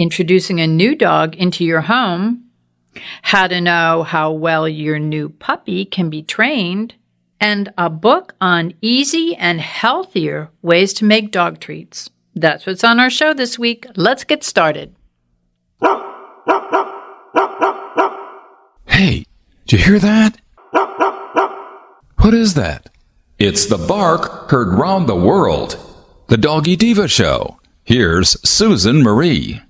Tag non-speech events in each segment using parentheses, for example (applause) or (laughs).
introducing a new dog into your home, how to know how well your new puppy can be trained, and a book on easy and healthier ways to make dog treats. That's what's on our show this week. Let's get started. Hey, did you hear that? What is that? It's the bark heard round the world. The Doggy Diva Show. Here's Susan Marie.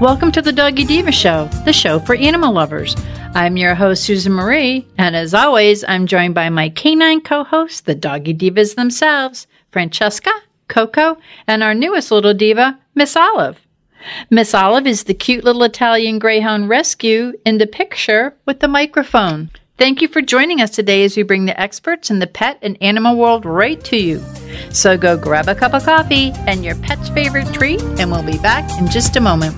Welcome to the Doggy Diva Show, the show for animal lovers. I'm your host, Susan Marie, and as always, I'm joined by my canine co hosts, the Doggy Divas themselves, Francesca, Coco, and our newest little diva, Miss Olive. Miss Olive is the cute little Italian Greyhound rescue in the picture with the microphone. Thank you for joining us today as we bring the experts in the pet and animal world right to you. So go grab a cup of coffee and your pet's favorite treat, and we'll be back in just a moment.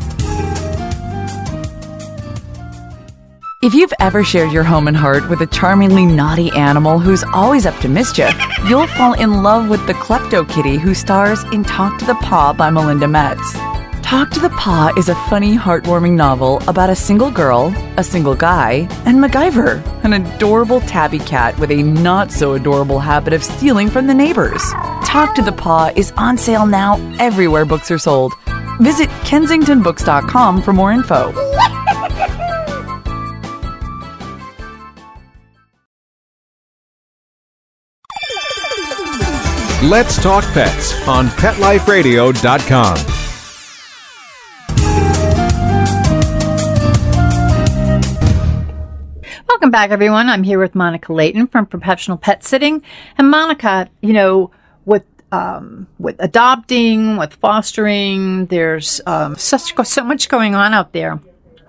If you've ever shared your home and heart with a charmingly naughty animal who's always up to mischief, you'll fall in love with the Klepto Kitty who stars in Talk to the Paw by Melinda Metz. Talk to the Paw is a funny, heartwarming novel about a single girl, a single guy, and MacGyver, an adorable tabby cat with a not so adorable habit of stealing from the neighbors. Talk to the Paw is on sale now everywhere books are sold. Visit kensingtonbooks.com for more info. Let's Talk Pets on PetLifeRadio.com. Welcome back, everyone. I'm here with Monica Leighton from Professional Pet Sitting. And Monica, you know, with um, with adopting, with fostering, there's um, such so much going on out there.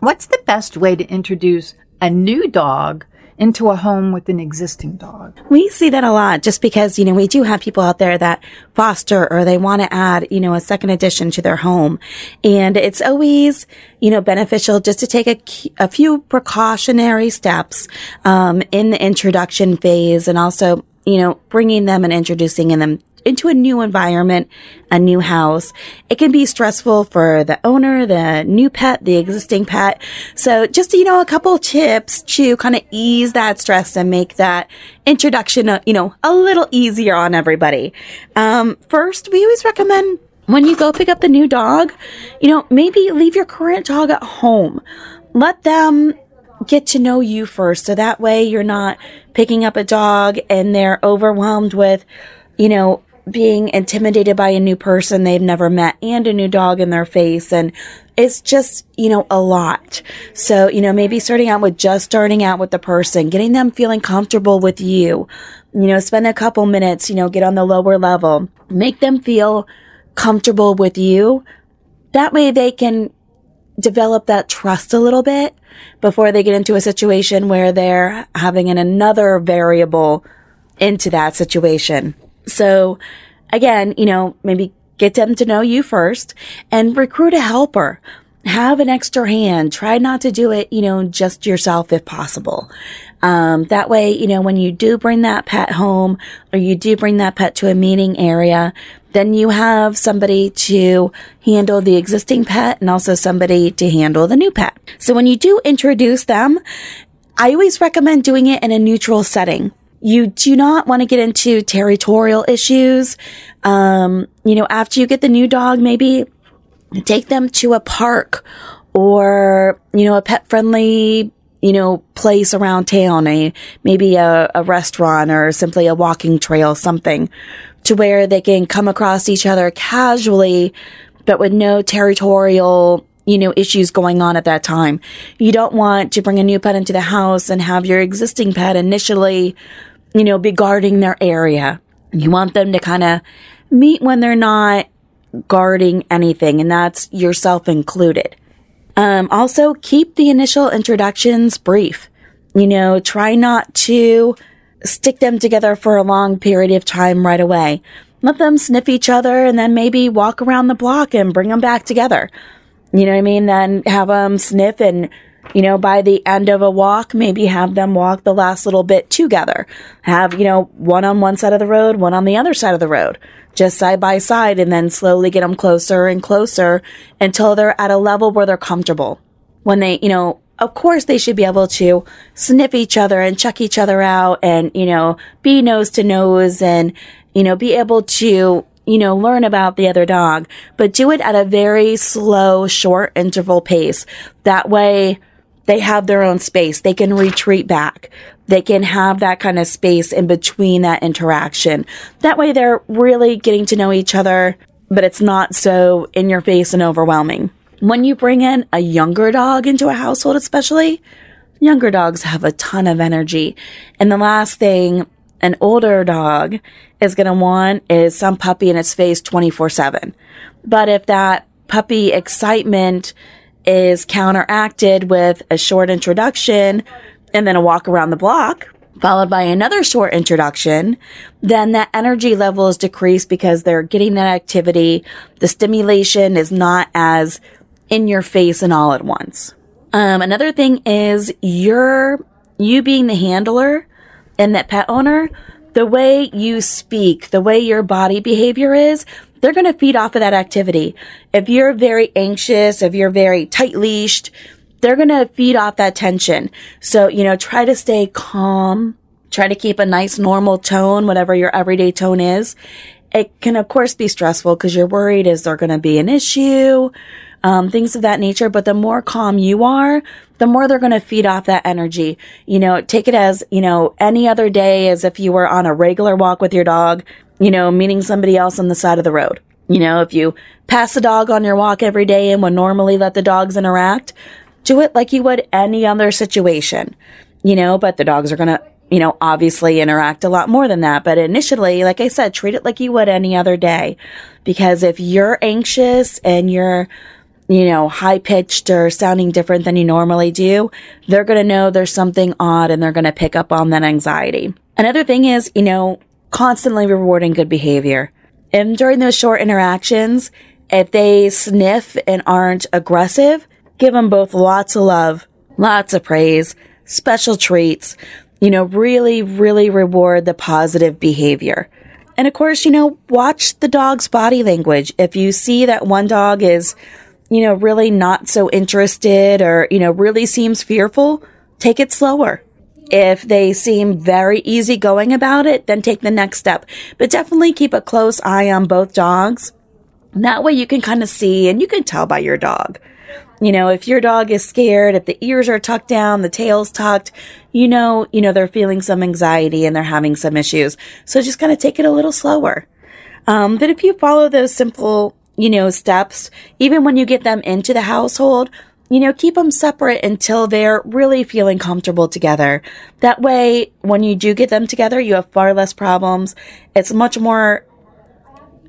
What's the best way to introduce a new dog into a home with an existing dog? We see that a lot just because, you know, we do have people out there that foster or they want to add, you know, a second addition to their home. And it's always, you know, beneficial just to take a, a few precautionary steps, um, in the introduction phase and also, you know, bringing them and introducing them into a new environment, a new house. It can be stressful for the owner, the new pet, the existing pet. So just, you know, a couple tips to kind of ease that stress and make that introduction, uh, you know, a little easier on everybody. Um, first, we always recommend when you go pick up the new dog, you know, maybe leave your current dog at home. Let them get to know you first. So that way you're not picking up a dog and they're overwhelmed with, you know, being intimidated by a new person they've never met and a new dog in their face. And it's just, you know, a lot. So, you know, maybe starting out with just starting out with the person, getting them feeling comfortable with you, you know, spend a couple minutes, you know, get on the lower level, make them feel comfortable with you. That way they can develop that trust a little bit before they get into a situation where they're having an another variable into that situation. So again, you know, maybe get them to know you first and recruit a helper. Have an extra hand. Try not to do it, you know, just yourself if possible. Um, that way, you know, when you do bring that pet home or you do bring that pet to a meeting area, then you have somebody to handle the existing pet and also somebody to handle the new pet. So when you do introduce them, I always recommend doing it in a neutral setting. You do not want to get into territorial issues. Um, you know, after you get the new dog, maybe take them to a park or, you know, a pet friendly, you know, place around town, a, maybe a, a restaurant or simply a walking trail, something to where they can come across each other casually, but with no territorial, you know, issues going on at that time. You don't want to bring a new pet into the house and have your existing pet initially, you know, be guarding their area. You want them to kind of meet when they're not guarding anything, and that's yourself included. Um, also, keep the initial introductions brief. You know, try not to stick them together for a long period of time right away. Let them sniff each other and then maybe walk around the block and bring them back together. You know what I mean? Then have them sniff and, you know, by the end of a walk, maybe have them walk the last little bit together. Have, you know, one on one side of the road, one on the other side of the road, just side by side, and then slowly get them closer and closer until they're at a level where they're comfortable. When they, you know, of course they should be able to sniff each other and check each other out and, you know, be nose to nose and, you know, be able to, you know, learn about the other dog, but do it at a very slow, short interval pace. That way they have their own space. They can retreat back. They can have that kind of space in between that interaction. That way they're really getting to know each other, but it's not so in your face and overwhelming. When you bring in a younger dog into a household, especially, younger dogs have a ton of energy. And the last thing an older dog is going to want is some puppy in its face 24 7. But if that puppy excitement is counteracted with a short introduction and then a walk around the block, followed by another short introduction, then that energy level is decreased because they're getting that activity. The stimulation is not as in your face and all at once. Um, another thing is you're, you being the handler and that pet owner, the way you speak, the way your body behavior is, they're going to feed off of that activity. If you're very anxious, if you're very tight leashed, they're going to feed off that tension. So, you know, try to stay calm. Try to keep a nice normal tone, whatever your everyday tone is. It can, of course, be stressful because you're worried, is there going to be an issue? Um, things of that nature. But the more calm you are, the more they're going to feed off that energy. You know, take it as, you know, any other day as if you were on a regular walk with your dog, you know, meeting somebody else on the side of the road. You know, if you pass a dog on your walk every day and would normally let the dogs interact, do it like you would any other situation. You know, but the dogs are going to you know, obviously interact a lot more than that. But initially, like I said, treat it like you would any other day. Because if you're anxious and you're you know, high pitched or sounding different than you normally do, they're going to know there's something odd and they're going to pick up on that anxiety. Another thing is, you know, constantly rewarding good behavior. And during those short interactions, if they sniff and aren't aggressive, give them both lots of love, lots of praise, special treats, you know, really, really reward the positive behavior. And of course, you know, watch the dog's body language. If you see that one dog is you know, really not so interested or, you know, really seems fearful, take it slower. If they seem very easygoing about it, then take the next step. But definitely keep a close eye on both dogs. That way you can kind of see and you can tell by your dog. You know, if your dog is scared, if the ears are tucked down, the tail's tucked, you know, you know, they're feeling some anxiety and they're having some issues. So just kind of take it a little slower. Um, but if you follow those simple you know, steps, even when you get them into the household, you know, keep them separate until they're really feeling comfortable together. That way, when you do get them together, you have far less problems. It's much more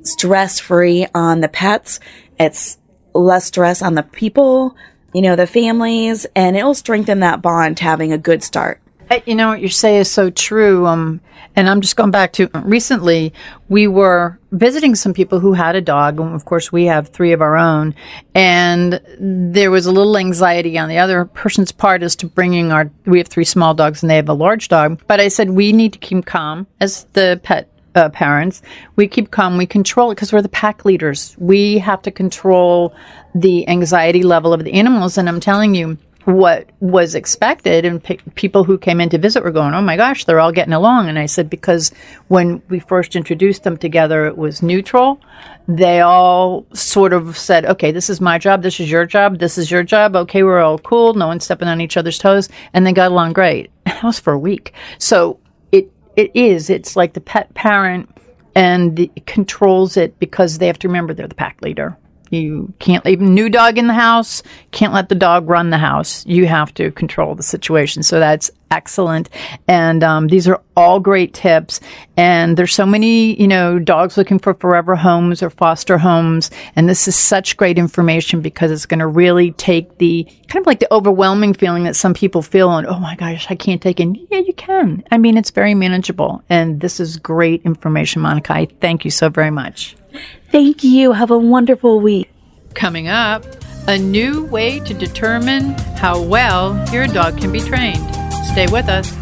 stress free on the pets. It's less stress on the people, you know, the families, and it'll strengthen that bond having a good start. You know what you say is so true. Um, and I'm just going back to recently, we were visiting some people who had a dog. And of course, we have three of our own. And there was a little anxiety on the other person's part as to bringing our, we have three small dogs and they have a large dog. But I said, we need to keep calm as the pet uh, parents. We keep calm. We control it because we're the pack leaders. We have to control the anxiety level of the animals. And I'm telling you, what was expected and pe- people who came in to visit were going oh my gosh they're all getting along. And i said because when we first introduced them together it was neutral. They all sort of said okay this is my job this is your job this is your job. Okay we're all cool no one's stepping on each other's toes and they got along great. (laughs) That was for a week. So it it is it's like the pet parent and controls it because they have to remember they're the pack leader You can't leave a new dog in the house. Can't let the dog run the house. You have to control the situation. So that's excellent. And um, these are all great tips. And there's so many, you know, dogs looking for forever homes or foster homes. And this is such great information because it's going to really take the kind of like the overwhelming feeling that some people feel on, oh my gosh, I can't take in. Yeah, you can. I mean, it's very manageable. And this is great information, Monica. I thank you so very much. Thank you. Have a wonderful week. Coming up, a new way to determine how well your dog can be trained. Stay with us.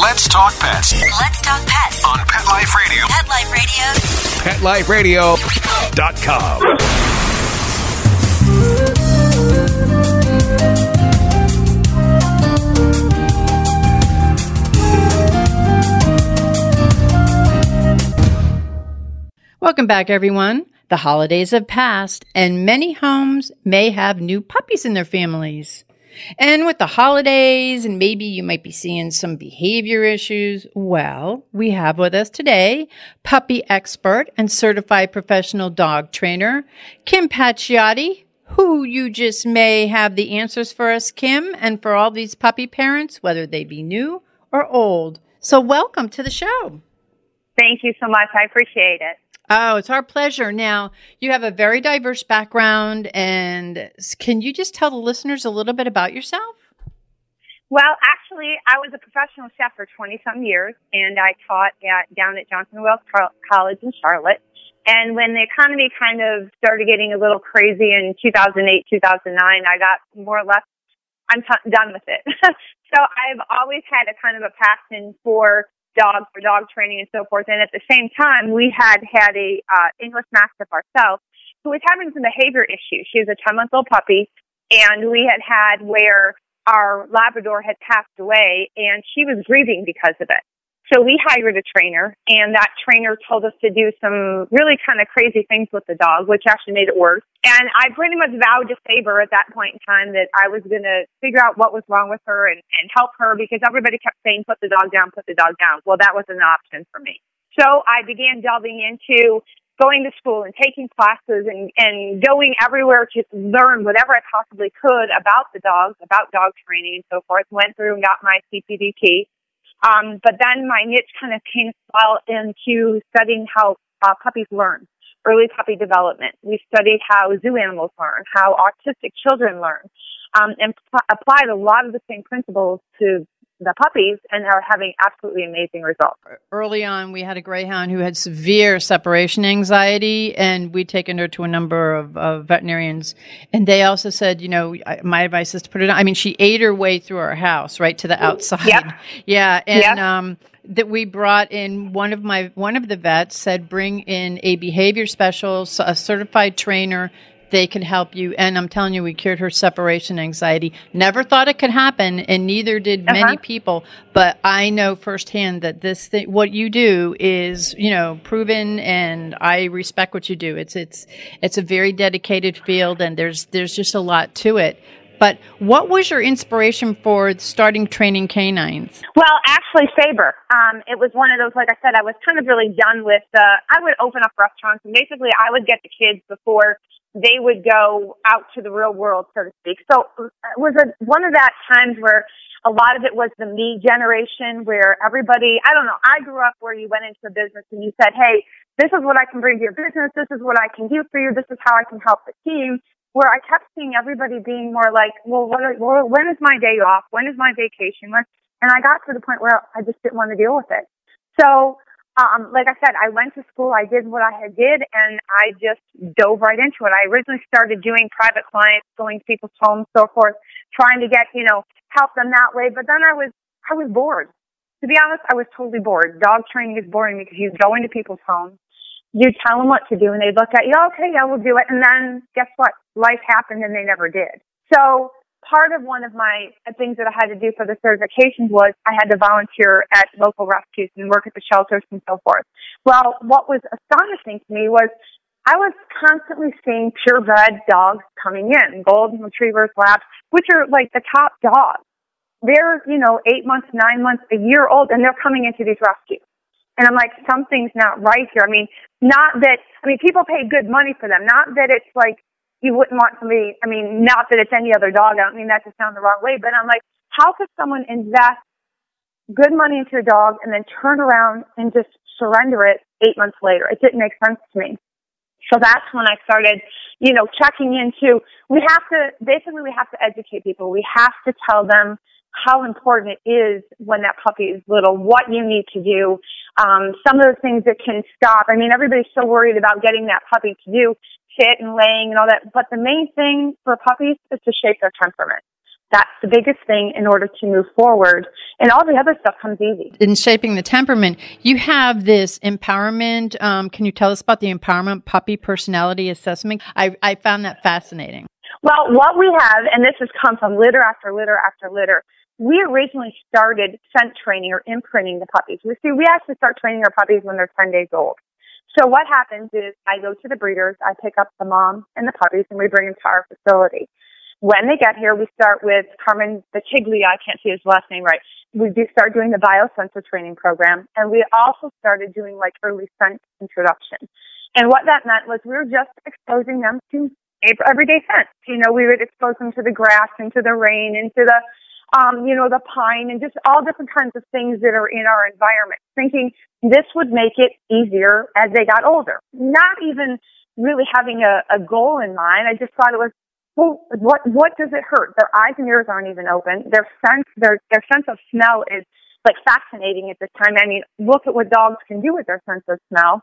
Let's talk pets Let's talk pets. on Pet Life Radio. Pet Life Radio. PetLifeRadio.com. Welcome back, everyone. The holidays have passed, and many homes may have new puppies in their families. And with the holidays, and maybe you might be seeing some behavior issues. Well, we have with us today puppy expert and certified professional dog trainer, Kim Paciotti, who you just may have the answers for us, Kim, and for all these puppy parents, whether they be new or old. So, welcome to the show. Thank you so much. I appreciate it. Oh, it's our pleasure. Now, you have a very diverse background, and can you just tell the listeners a little bit about yourself? Well, actually, I was a professional chef for 20 some years, and I taught at, down at Johnson Wales College in Charlotte. And when the economy kind of started getting a little crazy in 2008, 2009, I got more or less, I'm t- done with it. (laughs) so I've always had a kind of a passion for dogs, for dog training and so forth. And at the same time, we had had a uh, English Mastiff ourselves who was having some behavior issues. She was a 10 month old puppy, and we had had where our Labrador had passed away, and she was grieving because of it. So we hired a trainer, and that trainer told us to do some really kind of crazy things with the dog, which actually made it worse. And I pretty much vowed to save her at that point in time that I was going to figure out what was wrong with her and, and help her because everybody kept saying, put the dog down, put the dog down. Well, that wasn't an option for me. So I began delving into going to school and taking classes and, and going everywhere to learn whatever I possibly could about the dogs, about dog training and so forth. Went through and got my CPDT. Um, but then my niche kind of came well into studying how uh, puppies learn, early puppy development. We studied how zoo animals learn, how autistic children learn, um, and pl- applied a lot of the same principles to the puppies and are having absolutely amazing results. Early on, we had a greyhound who had severe separation anxiety, and we'd taken her to a number of, of veterinarians. And they also said, you know, I- my advice is to put it on. I mean, she ate her way through our house, right to the outside. (laughs) Yep. Yeah. And, Yep. um, that we brought in one of my one of the vets said bring in a behavior specialist a certified trainer they could help you and i'm telling you we cured her separation anxiety never thought it could happen and neither did many Uh-huh. people but i know firsthand that this thing what you do is you know proven and i respect what you do it's it's it's a very dedicated field and there's there's just a lot to it but what was your inspiration for starting training canines Well, actually, Saber. Um, it was one of those, like I said, I was kind of really done with. Uh, I would open up restaurants, and basically, I would get the kids before they would go out to the real world, so to speak. So it was a, one of that times where a lot of it was the me generation, where everybody. I don't know. I grew up where you went into a business and you said, "Hey, this is what I can bring to your business. This is what I can do for you. This is how I can help the team." where I kept seeing everybody being more like, well, what are, well, when is my day off? When is my vacation? When, and I got to the point where I just didn't want to deal with it. So, um, like I said, I went to school, I did what I had did, and I just dove right into it. I originally started doing private clients, going to people's homes, so forth, trying to get, you know, help them that way. But then I was, I was bored. to be honest, I was totally bored. Dog training is boring because you go into people's homes, you tell them what to do, and they look at you, okay, yeah, we'll do it. And then guess what? Life happened and they never did. So part of one of my things that I had to do for the certifications was I had to volunteer at local rescues and work at the shelters and so forth. Well, what was astonishing to me was I was constantly seeing purebred dogs coming in, golden retrievers, labs, which are like the top dogs. They're, you know, eight months, nine months, a year old, and they're coming into these rescues. And I'm like, something's not right here. I mean, not that, I mean, people pay good money for them. Not that it's like you wouldn't want somebody, I mean, not that it's any other dog. I don't mean that to sound the wrong way, but I'm like, how could someone invest good money into a dog and then turn around and just surrender it eight months later? It didn't make sense to me. So that's when I started, you know, checking into, we have to, basically we have to educate people. We have to tell them how important it is when that puppy is little, what you need to do, um, some of the things that can stop. I mean, everybody's so worried about getting that puppy to do sit and laying and all that, but the main thing for puppies is to shape their temperament. That's the biggest thing in order to move forward. And all the other stuff comes easy. In shaping the temperament, you have this empowerment. Um, can you tell us about the empowerment puppy personality assessment? I, I found that fascinating. Well, what we have, and this has come from litter after litter after litter, we originally started scent training or imprinting the puppies. We see we actually start training our puppies when they're 10 days old. So what happens is I go to the breeders, I pick up the mom and the puppies, and we bring them to our facility. When they get here, we start with Carmen Battaglia. I can't say his last name right. We do start doing the biosensor training program, and we also started doing like early scent introduction. And what that meant was we were just exposing them to everyday scents. You know, we would expose them to the grass, into the rain, into the um, you know, the pine and just all different kinds of things that are in our environment, thinking this would make it easier as they got older. Not even really having a, a goal in mind. I just thought it was, well, what, what does it hurt? Their eyes and ears aren't even open. Their sense, their, their sense of smell is like fascinating at this time. I mean, look at what dogs can do with their sense of smell.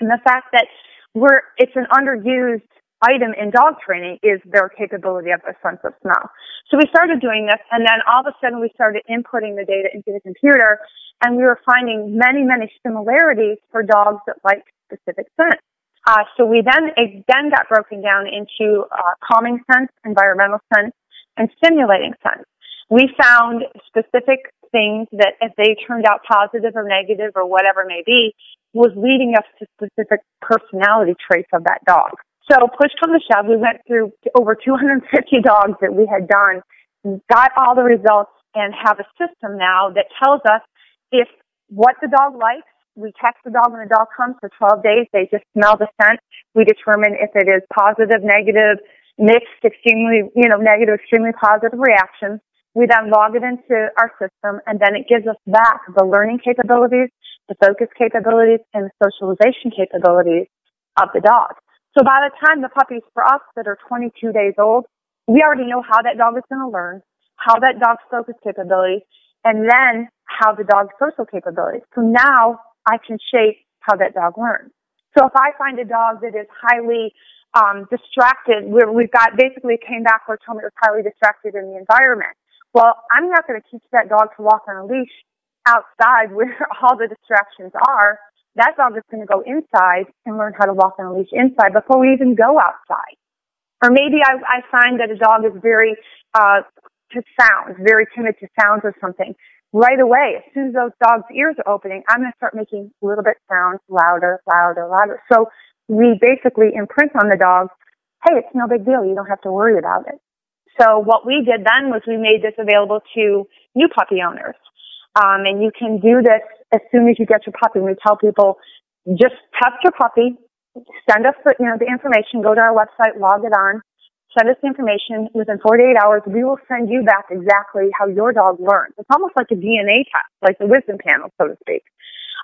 And the fact that we're, it's an underused item in dog training is their capability of a sense of smell. So we started doing this, and then all of a sudden we started inputting the data into the computer, and we were finding many, many similarities for dogs that like specific scents. Uh, so we then then got broken down into uh, calming scents, environmental scents, and stimulating scents. We found specific things that if they turned out positive or negative or whatever may be, was leading us to specific personality traits of that dog. So push come to shove, we went through over 250 dogs that we had done, got all the results, and have a system now that tells us if what the dog likes. We text the dog when the dog comes for 12 days. They just smell the scent. We determine if it is positive, negative, mixed, extremely, you know, negative, extremely positive reactions. We then log it into our system and then it gives us back the learning capabilities, the focus capabilities, and the socialization capabilities of the dog. So by the time the puppies for us that are 22 days old, we already know how that dog is going to learn, how that dog's focus capabilities, and then how the dog's social capabilities. So now I can shape how that dog learns. So if I find a dog that is highly um, distracted, where we've got basically came back or told me it was highly distracted in the environment. Well, I'm not going to teach that dog to walk on a leash outside (laughs) where all the distractions are that dog is going to go inside and learn how to walk on a leash inside before we even go outside. Or maybe I, I find that a dog is very uh, to sounds, very timid to sounds or something. Right away, as soon as those dogs' ears are opening, I'm going to start making a little bit sounds louder, louder, louder. So we basically imprint on the dog, hey, it's no big deal. You don't have to worry about it. So what we did then was we made this available to new puppy owners. Um, and you can do this as soon as you get your puppy. We tell people, just test your puppy, send us the, you know, the information, go to our website, log it on, send us the information. Within 48 hours, we will send you back exactly how your dog learns. It's almost like a DNA test, like the wisdom panel, so to speak.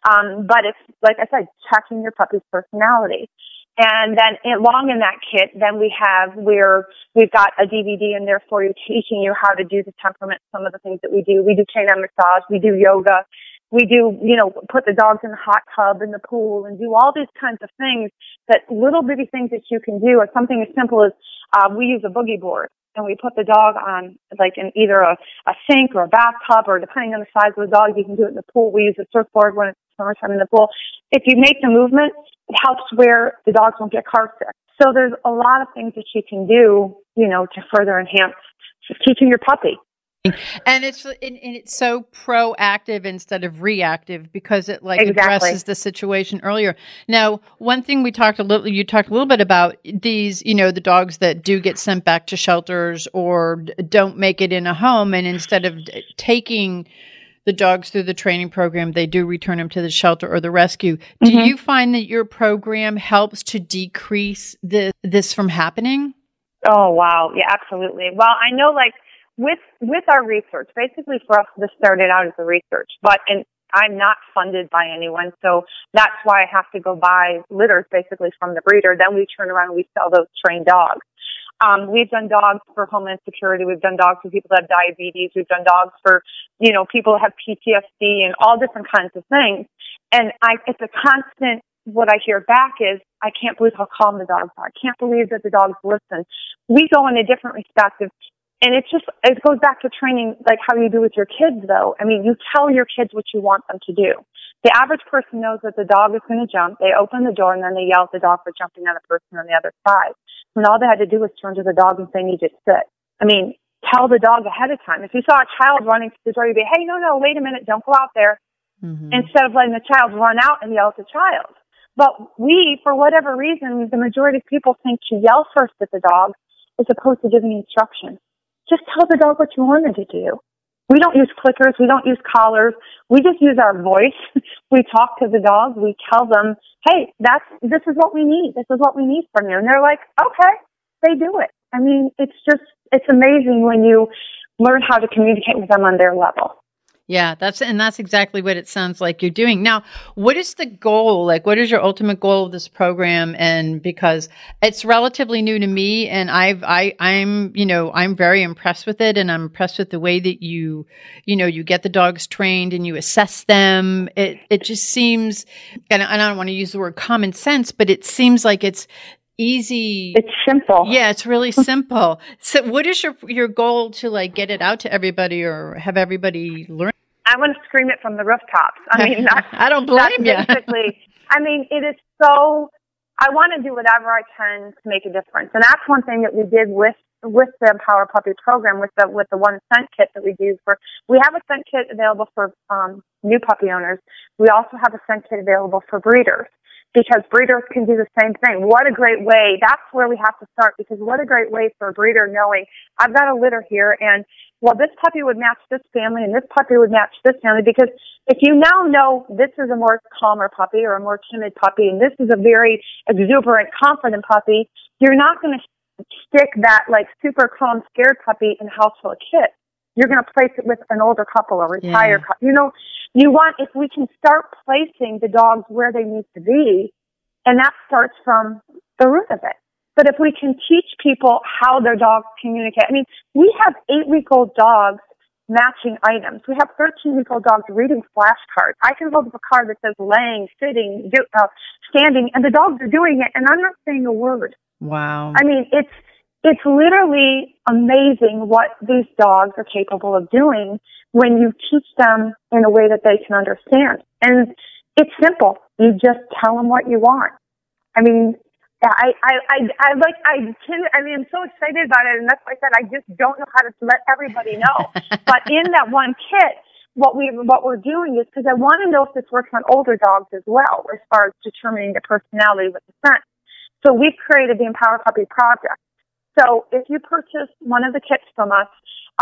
Um, but it's, like I said, checking your puppy's personality. And then along in that kit, then we have where we've got a DVD in there for you teaching you how to do the temperament, some of the things that we do. We do canine massage, we do yoga, we do, you know, put the dogs in the hot tub in the pool and do all these kinds of things that little bitty things that you can do or something as simple as uh, we use a boogie board. and we put the dog on like in either a, a sink or a bathtub or depending on the size of the dog, you can do it in the pool. We use a surfboard when it's summertime in the pool. If you make the movement, it helps where the dogs won't get car sick. So there's a lot of things that you can do, you know, to further enhance just teaching your puppy and it's and, it's so proactive instead of reactive because it like exactly. addresses the situation earlier now one thing we talked a little you talked a little bit about these you know the dogs that do get sent back to shelters or don't make it in a home and instead of taking the dogs through the training program they do return them to the shelter or the rescue do mm-hmm. you find that your program helps to decrease the, this from happening oh wow yeah absolutely well i know like with with our research. Basically, for us, this started out as a research, but and I'm not funded by anyone, so that's why I have to go buy litters basically from the breeder. Then we turn around and we sell those trained dogs. Um, we've done dogs for homeland security. We've done dogs for people that have diabetes. We've done dogs for, you know, people that have PTSD and all different kinds of things. And I, it's a constant, what I hear back is, I can't believe how calm the dogs are. I can't believe that the dogs listen. We go in a different respect of and it's just, it goes back to training, like how you do with your kids though. I mean, you tell your kids what you want them to do. The average person knows that the dog is going to jump. They open the door and then they yell at the dog for jumping on the person on the other side. And all they had to do was turn to the dog and say, need to sit. I mean, tell the dog ahead of time. If you saw a child running to the door, you'd be, hey, no, no, wait a minute, don't go out there. Mm-hmm. Instead of letting the child run out and yell at the child. But we, for whatever reason, the majority of people think to yell first at the dog as opposed to giving instructions. Just tell the dog what you want it to do. We don't use clickers. We don't use collars. We just use our voice. (laughs) we talk to the dog. We tell them, hey, that's, this is what we need. This is what we need from you. And they're like, okay, they do it. I mean, it's just, it's amazing when you learn how to communicate with them on their level. Yeah, that's and that's exactly what it sounds like you're doing. Now, what is the goal? Like what is your ultimate goal of this program and because it's relatively new to me and I've I I'm, you know, I'm very impressed with it and I'm impressed with the way that you, you know, you get the dogs trained and you assess them. It it just seems and I don't want to use the word common sense, but it seems like it's easy it's simple yeah it's really (laughs) simple so what is your your goal to like get it out to everybody or have everybody learn I want to scream it from the rooftops. I mean, (laughs) that's, I don't blame you. (laughs) Basically, I mean, it is so. I want to do whatever I can to make a difference, and that's one thing that we did with with the Empower Puppy program with the with the one scent kit that we do for. We have a scent kit available for um, new puppy owners. We also have a scent kit available for breeders because breeders can do the same thing. What a great way. That's where we have to start because what a great way for a breeder knowing I've got a litter here and well, this puppy would match this family and this puppy would match this family because if you now know this is a more calmer puppy or a more timid puppy and this is a very exuberant, confident puppy, you're not going to stick that like super calm, scared puppy in a house full of kids. You're going to place it with an older couple or retired yeah. couple. You know, you want, if we can start placing the dogs where they need to be, and that starts from the root of it. But if we can teach people how their dogs communicate, I mean, we have eight week old dogs matching items. We have 13 week old dogs reading flashcards. I can hold up a card that says laying, sitting, do, uh, standing, and the dogs are doing it, and I'm not saying a word. Wow. I mean, it's, it's literally amazing what these dogs are capable of doing when you teach them in a way that they can understand. And it's simple. You just tell them what you want. I mean, I, I, I, I like, I can, I mean, I'm so excited about it. And that's why I said, I just don't know how to let everybody know. (laughs) but in that one kit, what we, what we're doing is because I want to know if this works on older dogs as well, as far as determining the personality with the scent. So we've created the Empower Puppy Project. So if you purchase one of the kits from us,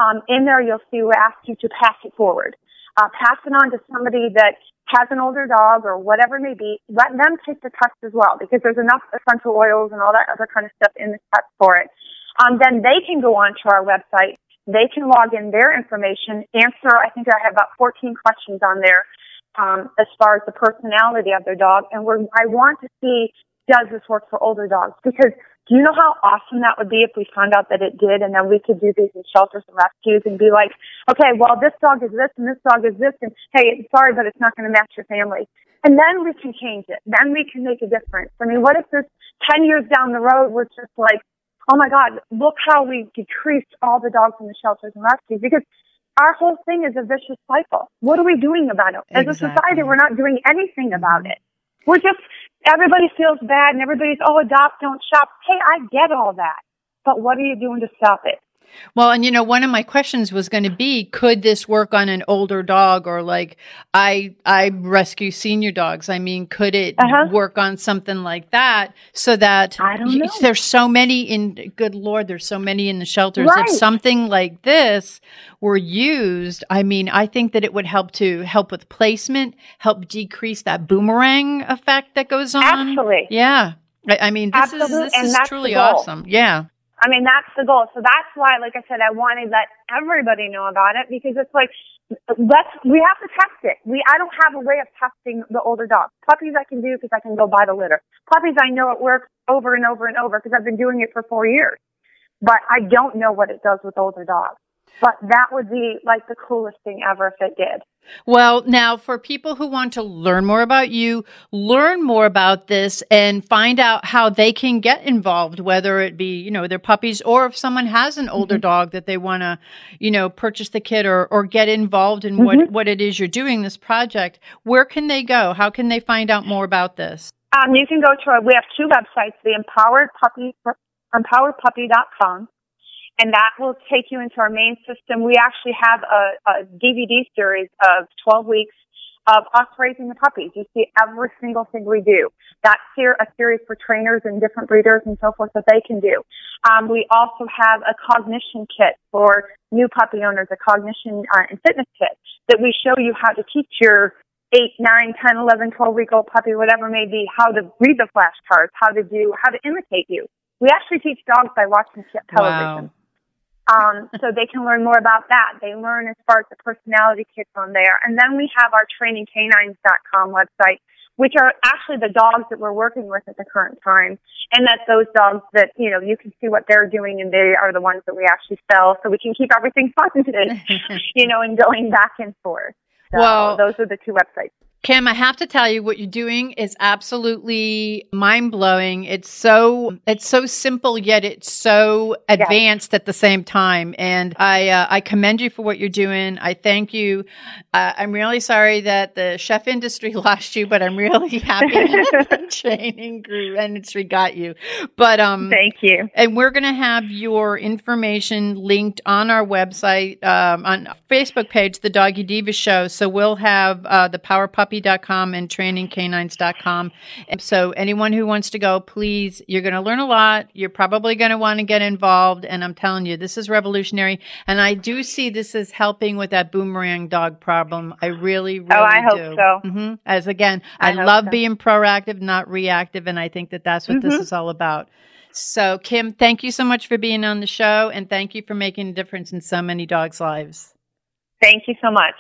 um, in there you'll see we ask you to pass it forward. Uh, pass it on to somebody that has an older dog or whatever it may be, let them take the test as well because there's enough essential oils and all that other kind of stuff in the test for it. Um, then they can go on to our website. They can log in their information, answer, I think I have about 14 questions on there um, as far as the personality of their dog. And I want to see, does this work for older dogs? Because do you know how awesome that would be if we found out that it did and then we could do these in shelters and rescues and be like, okay, well, this dog is this and this dog is this and hey, sorry, but it's not going to match your family. And then we can change it. Then we can make a difference. I mean, what if this 10 years down the road we're just like, oh my God, look how we decreased all the dogs in the shelters and rescues because our whole thing is a vicious cycle. What are we doing about it? As a society, we're not doing anything about it. We're just, everybody feels bad and everybody's, oh, adopt, don't shop. Hey, I get all that. But what are you doing to stop it? Well, and you know, one of my questions was going to be, could this work on an older dog or like I I rescue senior dogs? I mean, could it Uh-huh. work on something like that so that I don't know. there's so many in good lord, there's so many in the shelters. Right. If something like this were used, I mean, I think that it would help to help with placement, help decrease that boomerang effect that goes on. Absolutely. Yeah. I, I mean, this Absolutely, is this and is truly awesome. Yeah. I mean, that's the goal. So that's why, like I said, I want to let everybody know about it because it's like, let's, we have to test it. We, I don't have a way of testing the older dogs. Puppies I can do because I can go buy the litter. Puppies I know it works over and over and over because I've been doing it for four years. But I don't know what it does with older dogs. But that would be like the coolest thing ever if it did. Well, now for people who want to learn more about you, learn more about this and find out how they can get involved, whether it be, you know, their puppies or if someone has an older dog that they want to, you know, purchase the kit or, or get involved in what, what it is you're doing, this project, where can they go? How can they find out more about this? Um, you can go to our, we have two websites, the Empowered Puppy, empoweredpuppy.com, and that will take you into our main system. We actually have a, a DVD series of 12 weeks of us raising the puppies. You see every single thing we do. That's here a series for trainers and different breeders and so forth that they can do. Um, we also have a cognition kit for new puppy owners, a cognition uh, and fitness kit that we show you how to teach your 8, 9, 10, 11, 12 week old puppy, whatever may be, how to read the flashcards, how to do, how to imitate you. We actually teach dogs by watching te- television. Um, so they can learn more about that. They learn as far as the personality kits on there. And then we have our trainingcanines.com website, which are actually the dogs that we're working with at the current time. And that's those dogs that, you know, you can see what they're doing and they are the ones that we actually sell so we can keep everything (laughs) funded, (laughs) you know, and going back and forth. So Well- those are the two websites. Kim, I have to tell you what you're doing is absolutely mind-blowing. It's so it's so simple yet it's so advanced at the same time and I uh, I commend you for what you're doing. I thank you. Uh, I'm really sorry that the chef industry (laughs) lost you, but I'm really happy (laughs) that the (laughs) training group industry got you. But um Thank you. and we're going to have your information linked on our website, um, on Facebook page, The Doggy Diva Show. So we'll have uh, the powerpuppy.com and trainingcanines.com. And so anyone who wants to go, please, you're going to learn a lot. You're probably going to want to get involved. And I'm telling you, this is revolutionary. And I do see this as helping with that boomerang dog problem. I really, really Oh, I hope do. so. hmm As again, I, I love so. being proactive, not reactive. And I think that that's what this Mhm. is all about. So, Kim, thank you so much for being on the show and thank you for making a difference in so many dogs' lives. Thank you so much.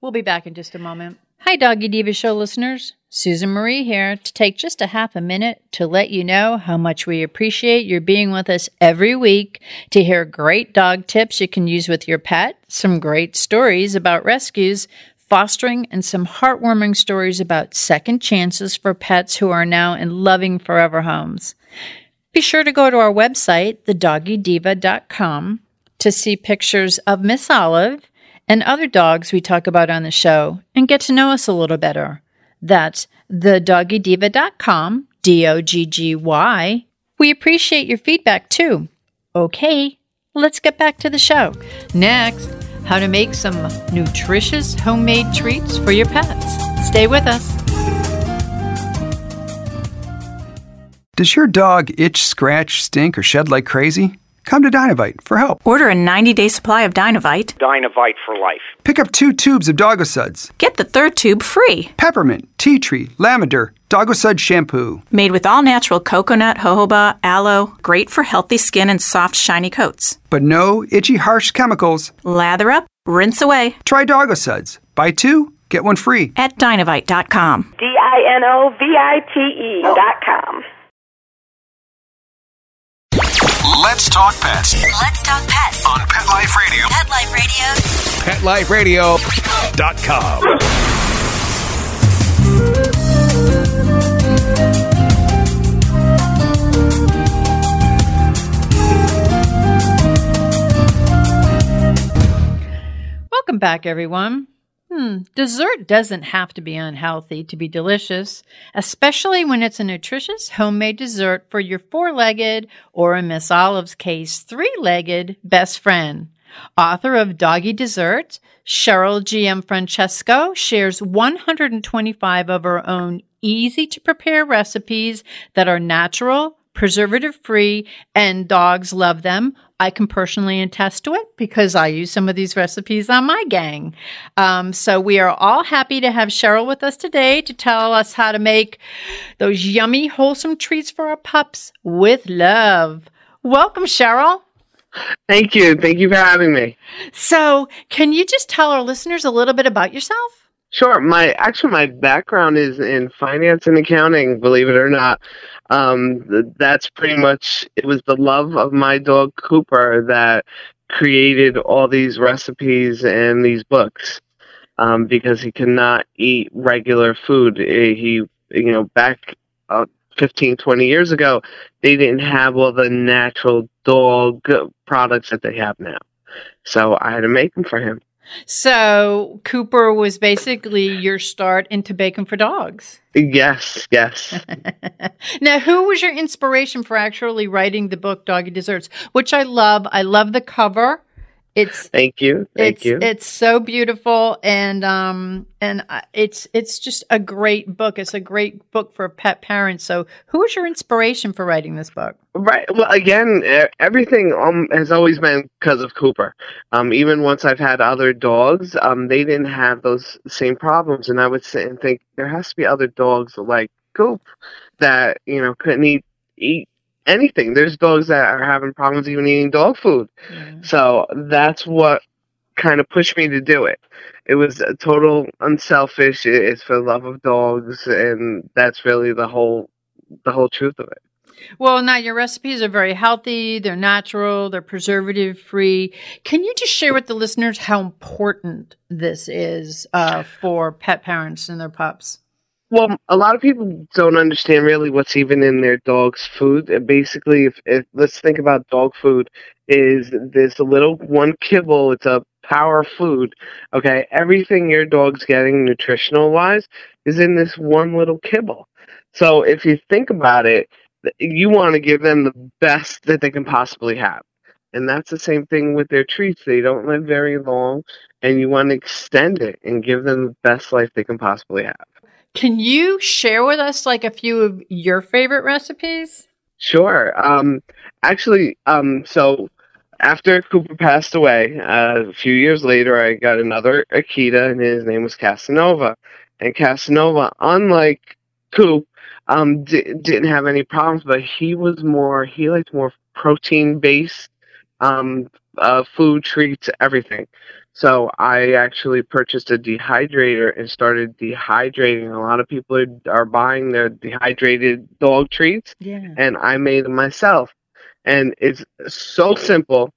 We'll be back in just a moment. Hi, Doggy Diva Show listeners. Susan Marie here to take just a half a minute to let you know how much we appreciate your being with us every week to hear great dog tips you can use with your pet, some great stories about rescues, fostering, and some heartwarming stories about second chances for pets who are now in loving forever homes. Be sure to go to our website, thedoggydiva.com, to see pictures of Miss Olive and other dogs we talk about on the show and get to know us a little better. That's thedoggydiva.com, D O G G Y. We appreciate your feedback too. Okay, let's get back to the show. Next, how to make some nutritious homemade treats for your pets. Stay with us. Does your dog itch, scratch, stink, or shed like crazy? Come to Dinovite for help. Order a 90 day supply of Dinovite. Dinovite for life. Pick up two tubes of Dogosuds. Get the third tube free. Peppermint, tea tree, lavender, Dogosud shampoo. Made with all natural coconut, jojoba, aloe, great for healthy skin and soft, shiny coats. But no itchy, harsh chemicals. Lather up, rinse away. Try Dogosuds. Buy two, get one free. At Dinovite.com. D I N O V I T E dot com. Let's talk pets. Let's talk pets on Pet Life Radio. Pet Life Radio. PetLifeRadio.com. Welcome back, everyone. Hmm, dessert doesn't have to be unhealthy to be delicious, especially when it's a nutritious homemade dessert for your four legged, or in Miss Olive's case, three legged best friend. Author of Doggy Dessert, Cheryl Gianfrancesco shares 125 of her own easy to prepare recipes that are natural, preservative free, and dogs love them. I can personally attest to it because I use some of these recipes on my gang. Um, so we are all happy to have Cheryl with us today to tell us how to make those yummy, wholesome treats for our pups with love. Welcome, Cheryl. Thank you. Thank you for having me. So, can you just tell our listeners a little bit about yourself? Sure. My actually my background is in finance and accounting. Believe it or not, um, that's pretty much it. Was the love of my dog Cooper that created all these recipes and these books um, because he cannot eat regular food. He, you know, back uh, 15, 20 years ago, they didn't have all the natural dog products that they have now. So I had to make them for him. So Cooper was basically your start into bacon for dogs. Yes, yes. (laughs) now, who was your inspiration for actually writing the book Doggy Desserts, which I love? I love the cover. It's thank you, thank it's, you. It's so beautiful, and um, and it's it's just a great book. It's a great book for pet parents. So, who was your inspiration for writing this book? Right. Well, again, everything um has always been because of Cooper. Um, even once I've had other dogs, um, they didn't have those same problems, and I would sit and think there has to be other dogs like Coop that you know couldn't eat eat anything. There's dogs that are having problems even eating dog food. Mm. So that's what kind of pushed me to do it. It was a total unselfish. It's for the love of dogs, and that's really the whole the whole truth of it. Well, now your recipes are very healthy. They're natural. They're preservative free. Can you just share with the listeners how important this is uh, for pet parents and their pups? Well, a lot of people don't understand really what's even in their dog's food. Basically, if, if let's think about dog food, is this little one kibble? It's a power food. Okay, everything your dog's getting nutritional wise is in this one little kibble. So if you think about it, you want to give them the best that they can possibly have. And that's the same thing with their treats. They don't live very long, and you want to extend it and give them the best life they can possibly have. Can you share with us like a few of your favorite recipes? Sure. Um, actually, um, so after Cooper passed away, uh, a few years later, I got another Akita, and his name was Casanova. And Casanova, unlike Coop, um, didn't have any problems, but he was more, he liked more protein based um, uh, food, treats, everything. So I actually purchased a dehydrator and started dehydrating. A lot of people are, are buying their dehydrated dog treats, yeah. and I made them myself. And it's so simple.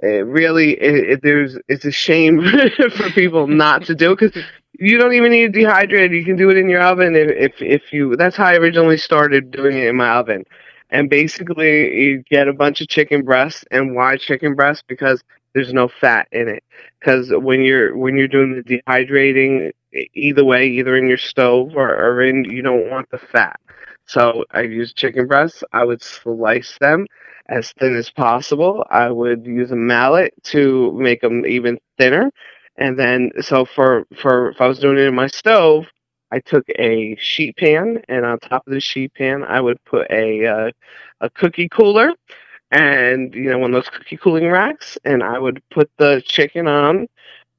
It really, it, it, there's, it's a shame (laughs) for people not to do because you don't even need a dehydrator. You can do it in your oven if, if, if you. That's how I originally started doing it in my oven. And basically, you get a bunch of chicken breasts. And why chicken breasts? Because there's no fat in it. Because when you're when you're doing the dehydrating either way either in your stove or, or in you don't want the fat. So i use chicken breasts. I would slice them as thin as possible. I would use a mallet to make them even thinner. And then so for for if i was doing it in my stove i took a sheet pan and on top of the sheet pan i would put a uh, a cookie cooler and you know one of those cookie cooling racks and i would put the chicken on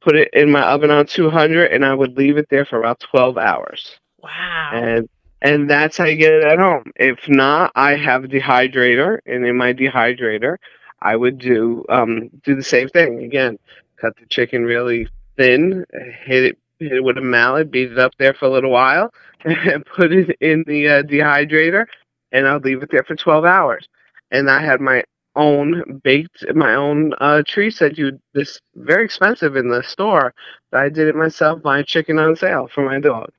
put it in my oven on 200 and i would leave it there for about 12 hours. Wow. And and that's how you get it at home. If not i have a dehydrator and in my dehydrator i would do um do the same thing. Again cut the chicken really thin hit it hit it with a mallet beat it up there for a little while (laughs) and put it in the uh, dehydrator and i'll leave it there for 12 hours and I had my own baked my own uh, treats that you this very expensive in the store. But I did it myself buying chicken on sale for my dog.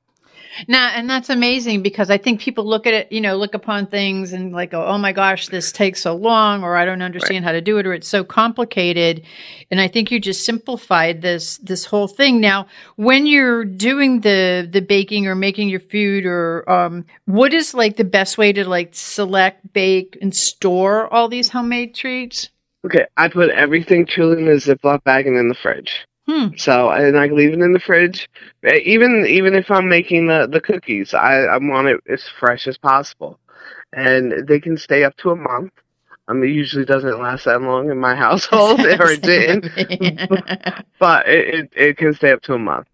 Now, and that's amazing because I think people look at it, you know, look upon things and like, go, oh my gosh, this takes so long, or I don't understand right. how to do it, or it's so complicated. And I think you just simplified this this whole thing. Now, when you're doing the the baking or making your food, or um, what is like the best way to like select, bake, and store all these homemade treats? Okay, I put everything truly in a Ziploc bag and in the fridge. Hmm. So and I leave it in the fridge. Eh, even even if I'm making the the cookies, I, I want it as fresh as possible, and they can stay up to a month. I mean, it usually doesn't last that long in my (laughs) household, or it didn't, (laughs) but it, it it can stay up to a month.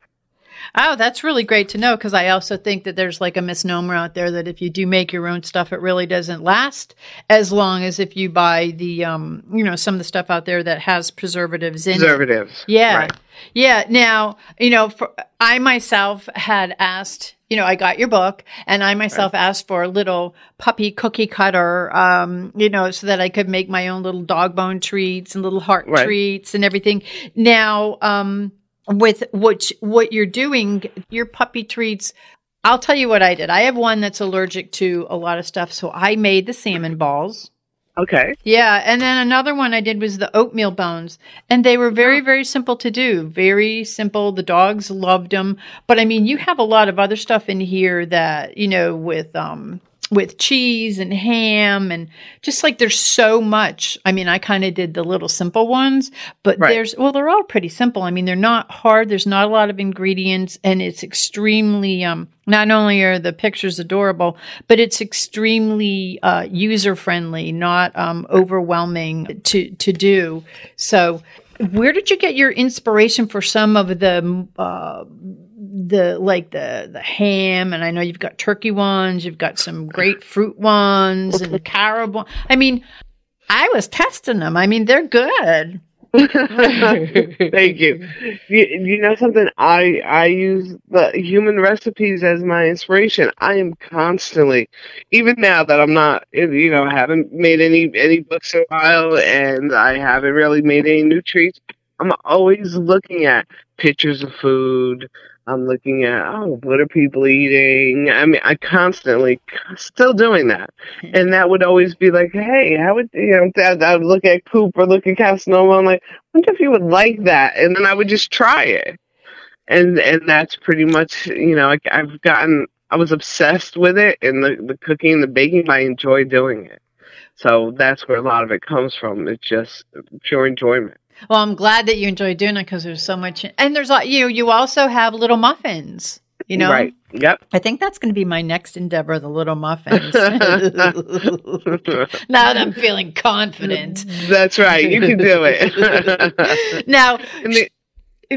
Oh, that's really great to know because I also think that there's like a misnomer out there that if you do make your own stuff, it really doesn't last as long as if you buy the, um, you know, some of the stuff out there that has preservatives in preservatives. it. Yeah. Right. Yeah. Now, you know, for, I myself had asked, you know, I got your book and I myself right. asked for a little puppy cookie cutter, um, you know, so that I could make my own little dog bone treats and little heart right. treats and everything. Now, um, with what what you're doing, your puppy treats. I'll tell you what I did. I have one that's allergic to a lot of stuff, so I made the salmon balls. Okay. Yeah, and then another one I did was the oatmeal bones, and they were very very simple to do. Very simple. The dogs loved them, but I mean, you have a lot of other stuff in here that you know with um with cheese and ham and just like there's so much. I mean, I kind of did the little simple ones, but right. there's well, they're all pretty simple. I mean, they're not hard. There's not a lot of ingredients, and it's extremely um. Not only are the pictures adorable, but it's extremely uh, user friendly, not um, overwhelming to to do. So, where did you get your inspiration for some of the uh, the like the the ham and I know you've got turkey ones, you've got some grapefruit ones and carob. I mean, I was testing them. I mean, they're good. (laughs) Thank you. you. You know something? I I use the human recipes as my inspiration. I am constantly, even now that I'm not, you know, haven't made any any books in a while, and I haven't really made any new treats. I'm always looking at pictures of food, I'm looking at, oh, what are people eating? I mean, I constantly still doing that. Hmm. And that would always be like, hey, how would, you know, I would look at Coop or look at Casanova. I'm like, I wonder if you would like that. And then I would just try it. And, and that's pretty much, you know, I, I've gotten, I was obsessed with it and the, the cooking the baking. I enjoy doing it. So that's where a lot of it comes from. It's just pure enjoyment. Well, I'm glad that you enjoy doing it because there's so much, and there's a you. You also have little muffins. You know, right? Yep. I think that's going to be my next endeavor, the little muffins. (laughs) now that I'm feeling confident. That's right. You can do it. (laughs) now.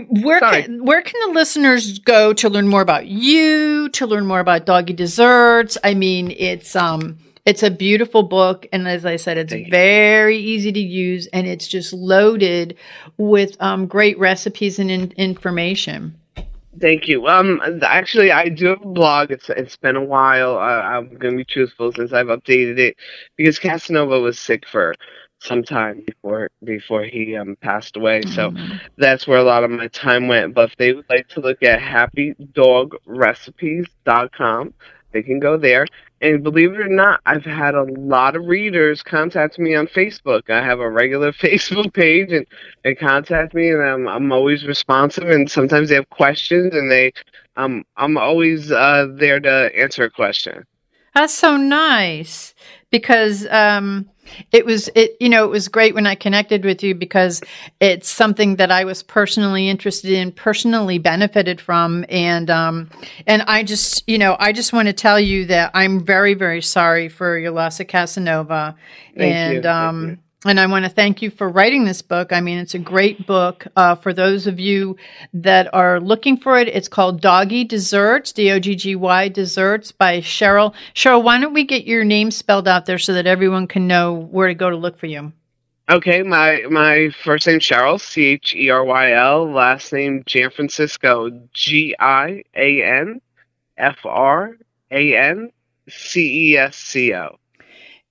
where can, where can the listeners go to learn more about you, to learn more about doggy desserts? I mean, it's um it's a beautiful book. And as I said, it's very easy to use and it's just loaded with um, great recipes and in- information. Thank you. Um, actually, I do have a blog. It's it's been a while. Uh, I'm going to be truthful since I've updated it because Casanova was sick for some time before before he um passed away. So mm-hmm. that's where a lot of my time went. But if they would like to look at happydogrecipes.com, they can go there. And believe it or not, I've had a lot of readers contact me on Facebook. I have a regular (laughs) Facebook page, and they contact me, and I'm I'm always responsive. And sometimes they have questions, and they um I'm always uh, there to answer a question. That's so nice because um, it was it you know it was great when I connected with you because it's something that I was personally interested in, personally benefited from, and um, and I just you know I just want to tell you that I'm very very sorry for your loss of Casanova, Thank and you. um, and I want to thank you for writing this book. I mean, it's a great book uh, for those of you that are looking for it. It's called Doggy Desserts, D O G G Y Desserts by Cheryl. Cheryl, why don't we get your name spelled out there so that everyone can know where to go to look for you? Okay, my my first name Cheryl, C H E R Y L. Last name Gianfrancesco, G I A N F R A N C E S C O.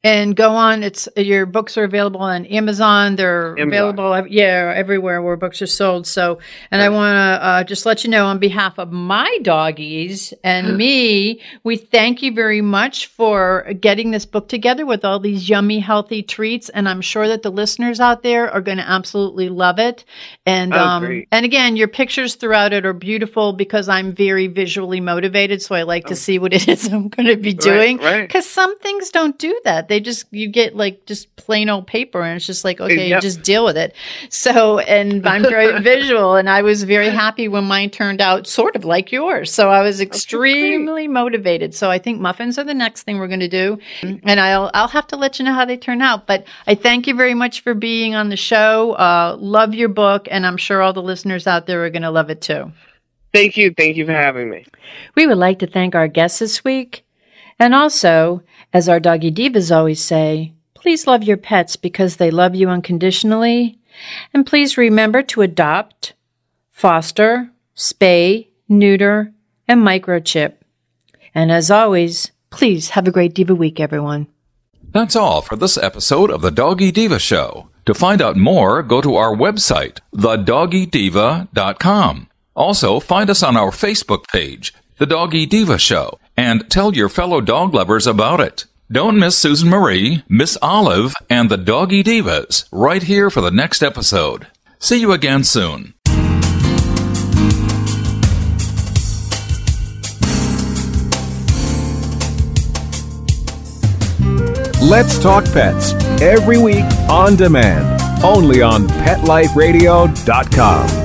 And go on. It's your books are available on Amazon. They're Amazon. available, yeah, everywhere where books are sold. So, and I want to uh, just let you know on behalf of my doggies and (gasps) me, we thank you very much for getting this book together with all these yummy, healthy treats. And I'm sure that the listeners out there are going to absolutely love it. And Oh, um, and again, your pictures throughout it are beautiful because I'm very visually motivated, so I like to see what it is (laughs) I'm going to be doing. Oh. right. Because some things don't do that. They just you get like just plain old paper, and it's just like okay, Yep. just deal with it. So, and I'm very (laughs) visual, and I was very happy when mine turned out sort of like yours. So I was extremely motivated. So I think muffins are the next thing we're going to do, and I'll I'll have to let you know how they turn out. But I thank you very much for being on the show. Uh, love your book, and I'm sure all the listeners out there are going to love it too. Thank you. Thank you for having me. We would like to thank our guests this week. And also, as our doggy divas always say, please love your pets because they love you unconditionally. And please remember to adopt, foster, spay, neuter, and microchip. And as always, please have a great Diva Week, everyone. That's all for this episode of the Doggy Diva Show. To find out more, go to our website, thedoggydiva.com. Also, find us on our Facebook page, The Doggy Diva Show, and tell your fellow dog lovers about it. Don't miss Susan Marie, Miss Olive, and the Doggy Divas right here for the next episode. See you again soon. Let's Talk Pets every week on demand, only on PetLifeRadio.com.